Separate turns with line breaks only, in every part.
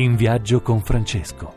In viaggio con Francesco.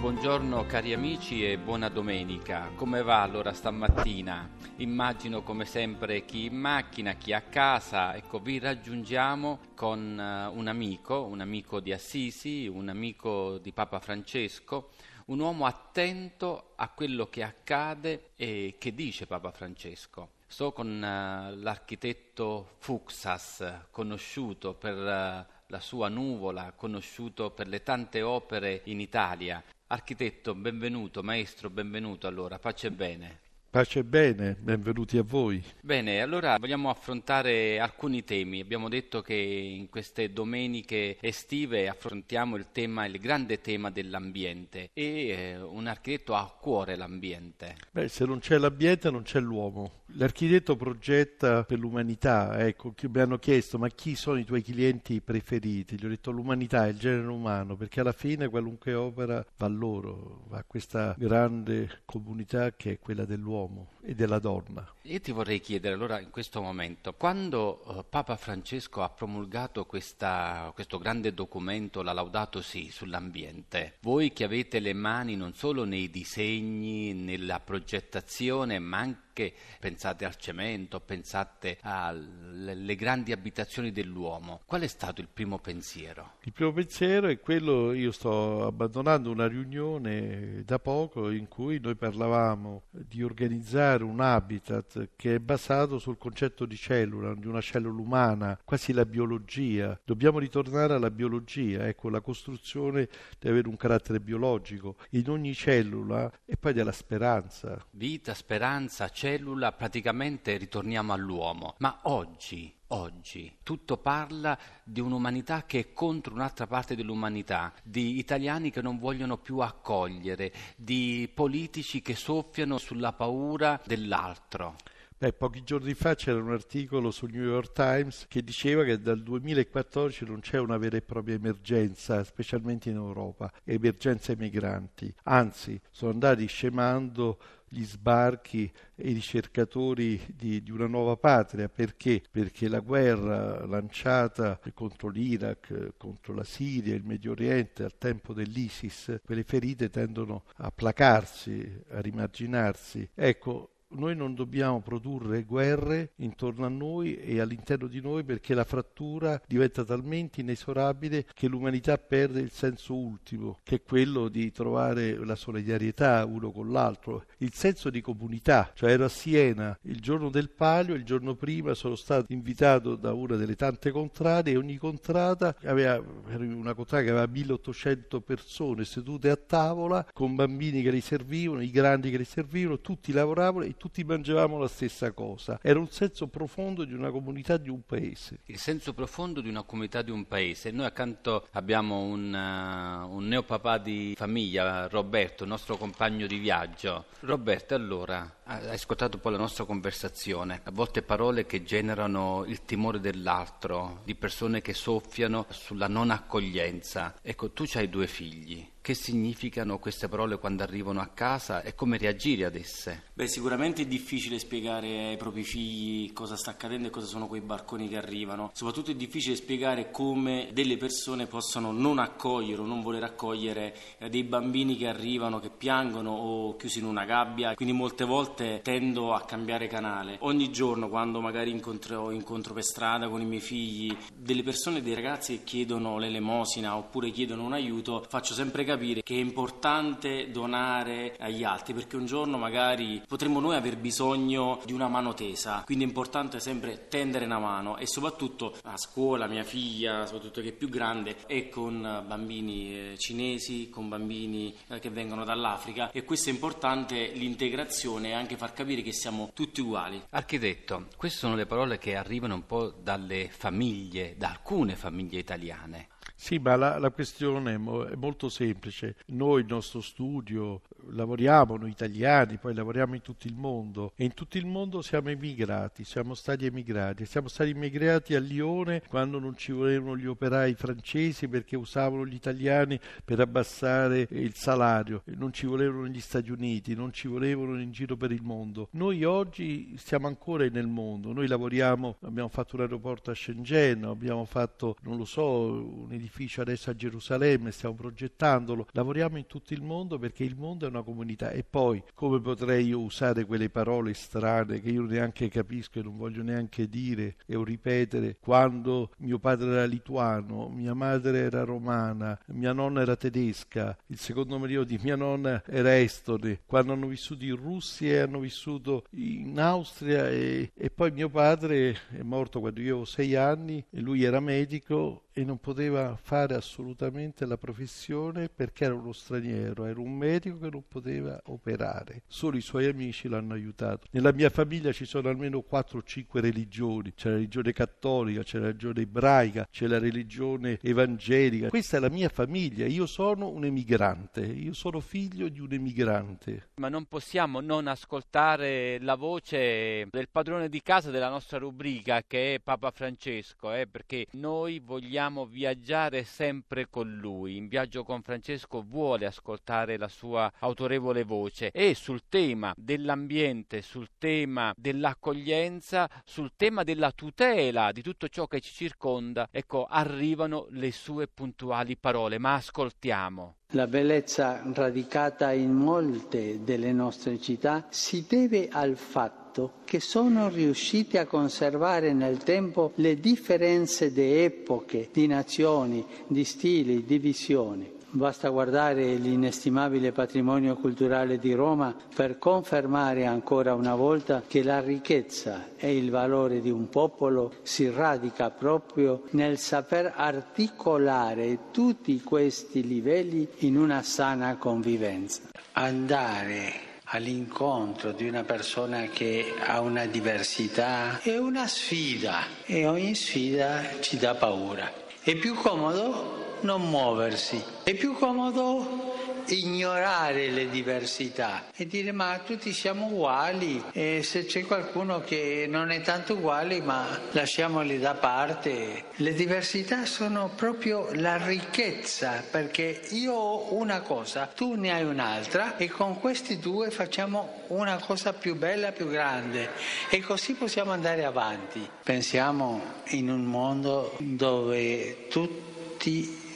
Buongiorno cari amici e buona domenica. Come va allora stamattina? Immagino come sempre chi in macchina, chi a casa. Ecco, vi raggiungiamo con eh, un amico, un amico di Assisi, un amico di Papa Francesco, un uomo attento a quello che accade e che dice Papa Francesco. Sto con uh, l'architetto Fuxas, conosciuto per uh, la sua nuvola, conosciuto per le tante opere in Italia. Architetto, benvenuto, maestro, benvenuto allora, pace e bene.
Pace e bene, benvenuti a voi.
Bene, allora vogliamo affrontare alcuni temi. Abbiamo detto che in queste domeniche estive affrontiamo il tema, il grande tema dell'ambiente e eh, un architetto ha a cuore l'ambiente.
Beh, se non c'è l'ambiente non c'è l'uomo. L'architetto progetta per l'umanità, ecco, mi hanno chiesto ma chi sono i tuoi clienti preferiti? Gli ho detto l'umanità, il genere umano, perché alla fine qualunque opera va a loro, va a questa grande comunità che è quella dell'uomo dell'uomo e della donna.
Io ti vorrei chiedere allora in questo momento, quando uh, Papa Francesco ha promulgato questa, questo grande documento, la Laudato Si, sull'ambiente, voi che avete le mani non solo nei disegni, nella progettazione, ma anche pensate al cemento, pensate alle grandi abitazioni dell'uomo. Qual è stato il primo pensiero?
Il primo pensiero è quello, io sto abbandonando una riunione da poco in cui noi parlavamo di organizzare un habitat che è basato sul concetto di cellula, di una cellula umana, quasi la biologia. Dobbiamo ritornare alla biologia, ecco, la costruzione deve avere un carattere biologico in ogni cellula e poi della speranza.
Vita, speranza, cellula, praticamente ritorniamo all'uomo. Ma oggi Oggi tutto parla di un'umanità che è contro un'altra parte dell'umanità, di italiani che non vogliono più accogliere, di politici che soffiano sulla paura dell'altro.
Beh, pochi giorni fa c'era un articolo sul New York Times che diceva che dal 2014 non c'è una vera e propria emergenza, specialmente in Europa, emergenza ai migranti. Anzi, sono andati scemando gli sbarchi e i ricercatori di, di, una nuova patria. Perché? Perché la guerra lanciata contro l'Iraq, contro la Siria, il Medio Oriente al tempo dell'ISIS, quelle ferite tendono a placarsi, a rimarginarsi. Ecco, noi non dobbiamo produrre guerre intorno a noi e all'interno di noi perché la frattura diventa talmente inesorabile che l'umanità perde il senso ultimo, che è quello di trovare la solidarietà uno con l'altro, il senso di comunità. Cioè ero a Siena il giorno del palio, il giorno prima sono stato invitato da una delle tante contrade e ogni contrada aveva una contrada che aveva 1800 persone sedute a tavola con bambini che li servivano, i grandi che li servivano, tutti lavoravano e tutti mangiavamo la stessa cosa. Era un senso profondo di una comunità di un paese.
Il senso profondo di una comunità di un paese. Noi accanto abbiamo un, uh, un neopapà di famiglia, Roberto, nostro compagno di viaggio. Roberto, allora, hai ascoltato un po' la nostra conversazione, a volte parole che generano il timore dell'altro, di persone che soffiano sulla non accoglienza. Ecco, tu hai due figli. Che significano queste parole quando arrivano a casa e come reagire ad esse?
Beh, sicuramente è difficile spiegare ai propri figli cosa sta accadendo e cosa sono quei barconi che arrivano. Soprattutto è difficile spiegare come delle persone possano non accogliere o non voler accogliere eh, dei bambini che arrivano, che piangono o chiusi in una gabbia. Quindi molte volte tendo a cambiare canale. Ogni giorno quando magari incontro, incontro per strada con i miei figli delle persone, dei ragazzi che chiedono l'elemosina oppure chiedono un aiuto, faccio sempre capire che è importante donare agli altri perché un giorno magari potremmo noi aver bisogno di una mano tesa, quindi è importante sempre tendere una mano e soprattutto a scuola mia figlia, soprattutto che è più grande, è con bambini eh, cinesi, con bambini eh, che vengono dall'Africa e questo è importante l'integrazione e anche far capire che siamo tutti uguali.
Architetto, queste sono le parole che arrivano un po' dalle famiglie, da alcune famiglie italiane.
Sì, ma la, la questione è, mo- è, molto semplice. Noi, il nostro studio, lavoriamo noi italiani, poi lavoriamo in tutto il mondo e in tutto il mondo siamo emigrati, siamo stati emigrati, siamo stati emigrati a Lione quando non ci volevano gli operai francesi perché usavano gli italiani per abbassare il salario, non ci volevano negli Stati Uniti, non ci volevano in giro per il mondo. Noi oggi siamo ancora nel mondo, noi lavoriamo, abbiamo fatto un aeroporto a Shenzhen, abbiamo fatto, non lo so, un edificio adesso a Gerusalemme, stiamo progettandolo, lavoriamo in tutto il mondo perché il mondo è una comunità. E poi come potrei io usare quelle parole strane che io neanche capisco e non voglio neanche dire e ripetere? Quando mio padre era lituano, mia madre era romana, mia nonna era tedesca, il secondo marito di mia nonna era estone, quando hanno vissuto in Russia e hanno vissuto in Austria e, e poi mio padre è morto quando io avevo sei anni e lui era medico e non poteva fare assolutamente la professione perché era uno straniero, era un medico che non poteva operare. Solo i suoi amici l'hanno aiutato. Nella mia famiglia ci sono almeno 4 o 5 religioni, c'è la religione cattolica, c'è la religione ebraica, c'è la religione evangelica. Questa è la mia famiglia, io sono un emigrante, io sono figlio di un emigrante.
Ma non possiamo non ascoltare la voce del padrone di casa della nostra rubrica che è Papa Francesco, eh, perché noi vogliamo vogliamo viaggiare sempre con lui. In viaggio con Francesco vuole ascoltare la sua autorevole voce e sul tema dell'ambiente, sul tema dell'accoglienza, sul tema della tutela di tutto ciò che ci circonda, ecco, arrivano le sue puntuali parole, ma ascoltiamo.
La bellezza radicata in molte delle nostre città si deve al fatto che sono riusciti a conservare nel tempo le differenze di epoche, di nazioni, di stili, di visioni. Basta guardare l'inestimabile patrimonio culturale di Roma per confermare ancora una volta che la ricchezza e il valore di un popolo si radica proprio nel saper articolare tutti questi livelli in una sana convivenza. Andare all'incontro di una persona che ha una diversità è una sfida e ogni sfida ci dà paura. È più comodo non muoversi. È più comodo ignorare le diversità e dire ma tutti siamo uguali e se c'è qualcuno che non è tanto uguale ma lasciamoli da parte. Le diversità sono proprio la ricchezza perché io ho una cosa, tu ne hai un'altra e con questi due facciamo una cosa più bella, più grande e così possiamo andare avanti. Pensiamo in un mondo dove tutti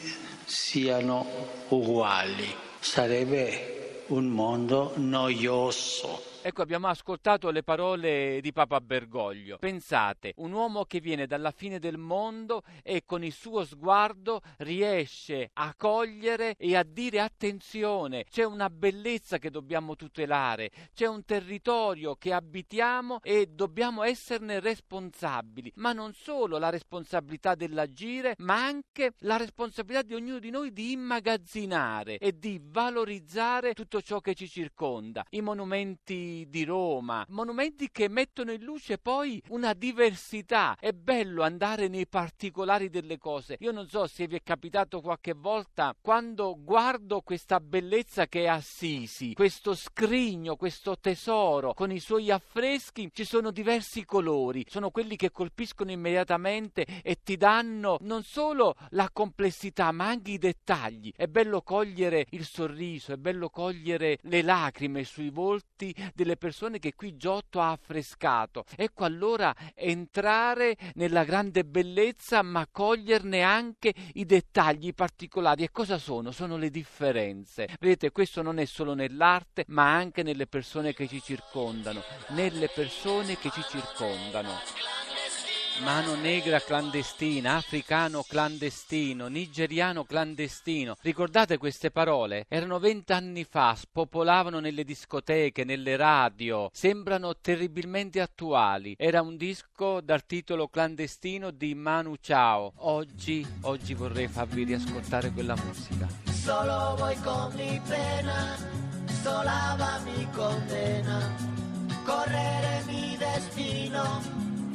siano uguali. Sarebbe un mondo noioso.
Ecco, abbiamo ascoltato le parole di Papa Bergoglio. Pensate, un uomo che viene dalla fine del mondo e con il suo sguardo riesce a cogliere e a dire attenzione, c'è una bellezza che dobbiamo tutelare, c'è un territorio che abitiamo e dobbiamo esserne responsabili, ma non solo la responsabilità dell'agire, ma anche la responsabilità di ognuno di noi di immagazzinare e di valorizzare tutto ciò che ci circonda, i monumenti di Roma, monumenti che mettono in luce poi una diversità. È bello andare nei particolari delle cose. Io non so se vi è capitato qualche volta quando guardo questa bellezza che è Assisi, questo scrigno, questo tesoro con i suoi affreschi, ci sono diversi colori, sono quelli che colpiscono immediatamente e ti danno non solo la complessità ma anche i dettagli. È bello cogliere il sorriso, è bello cogliere le lacrime sui volti delle persone che qui Giotto ha affrescato. Ecco allora entrare nella grande bellezza ma coglierne anche i dettagli, particolari. E cosa sono? Sono le differenze. Vedete, questo non è solo nell'arte ma anche nelle persone che ci circondano, nelle persone che ci circondano mano negra clandestina, africano clandestino, nigeriano clandestino. Ricordate queste parole? Erano vent'anni fa, spopolavano nelle discoteche, nelle radio, sembrano terribilmente attuali. Era un disco dal titolo clandestino di Manu Chao. Oggi, oggi vorrei farvi riascoltare quella musica.
Solo voi con mi pena, sola mi condena, correre mi destino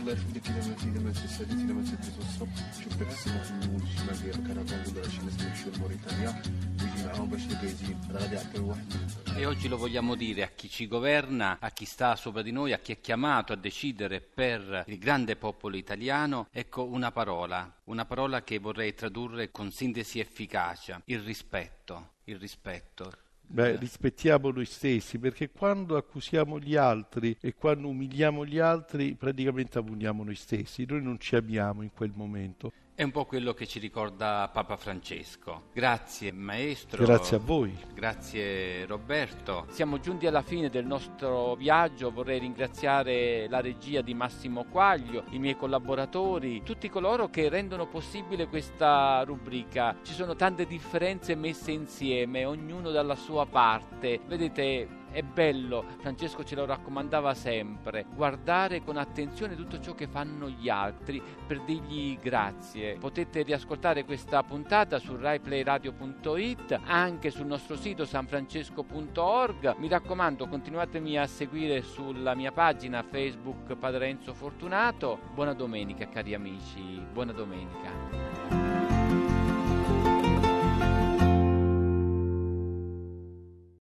شوف الله يخليك اذا ما اذا ما تساليت اذا ما تدوز الصبح شوف داك السمك الاول الشمال ديالك انا كنقول لشي ناس يمشيو لموريتانيا ويجي معاهم باش يقيزين راه غادي يعطيو واحد
E oggi lo vogliamo dire a chi ci governa, a chi sta sopra di noi, a chi è chiamato a decidere per il grande popolo italiano, ecco una parola, una parola che vorrei tradurre con sintesi efficacia, il rispetto, il rispetto.
Beh, rispettiamo noi stessi, perché quando accusiamo gli altri e quando umiliamo gli altri, praticamente ammoniamo noi stessi. Noi non ci amiamo in quel momento.
È un po' quello che ci ricorda Papa Francesco. Grazie maestro.
Grazie a voi.
Grazie Roberto. Siamo giunti alla fine del nostro viaggio. Vorrei ringraziare la regia di Massimo Quaglio, i miei collaboratori, tutti coloro che rendono possibile questa rubrica. Ci sono tante differenze messe insieme, ognuno dalla sua parte. Vedete, è bello, Francesco ce lo raccomandava sempre, guardare con attenzione tutto ciò che fanno gli altri per dirgli grazie. Potete riascoltare questa puntata su raiplayradio.it, anche sul nostro sito sanfrancesco.org. Mi raccomando, continuatemi a seguire sulla mia pagina Facebook Padre Enzo Fortunato. Buona domenica cari amici, buona domenica.